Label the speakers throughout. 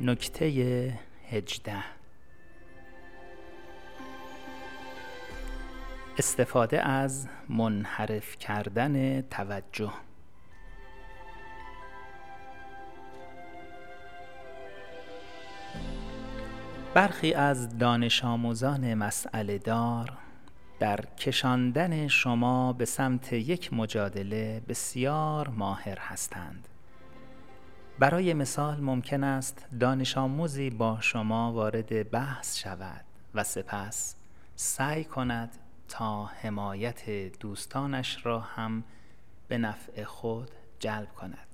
Speaker 1: نکته هجده. استفاده از منحرف کردن توجه. برخی از دانش آموزان مسئله دار در کشاندن شما به سمت یک مجادله بسیار ماهر هستند. برای مثال ممکن است دانش آموزی با شما وارد بحث شود و سپس سعی کند تا حمایت دوستانش را هم به نفع خود جلب کند.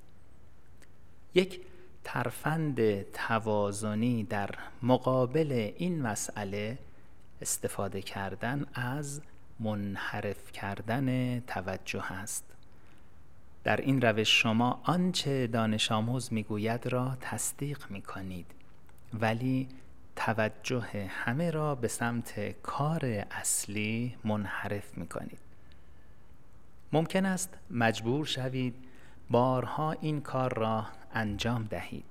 Speaker 1: یک ترفند توازنی در مقابل این مسئله استفاده کردن از منحرف کردن توجه است. در این روش شما آنچه دانش آموز می‌گوید را تصدیق می کنید ولی توجه همه را به سمت کار اصلی منحرف می کنید ممکن است مجبور شوید بارها این کار را انجام دهید.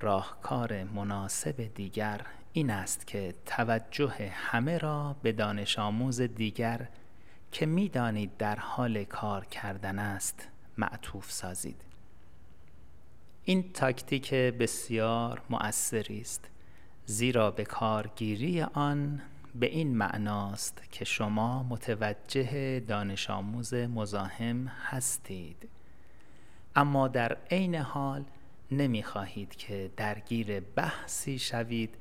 Speaker 1: راهکار مناسب دیگر این است که توجه همه را به دانش آموز دیگر که می‌دانید در حال کار کردن است معطوف سازید. این تاکتیک بسیار مؤثری است زیرا به کارگیری آن به این معناست که شما متوجه دانش آموز مزاحم هستید. اما در عین حال نمی خواهید که درگیر بحثی شوید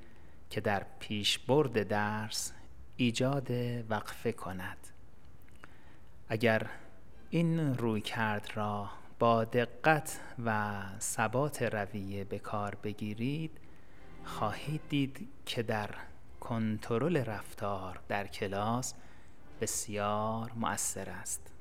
Speaker 1: که در پیشبرد درس ایجاد وقفه کند. اگر این رویکرد را با دقت و ثبات رویه به کار بگیرید خواهید دید که در کنترل رفتار در کلاس بسیار مؤثر است.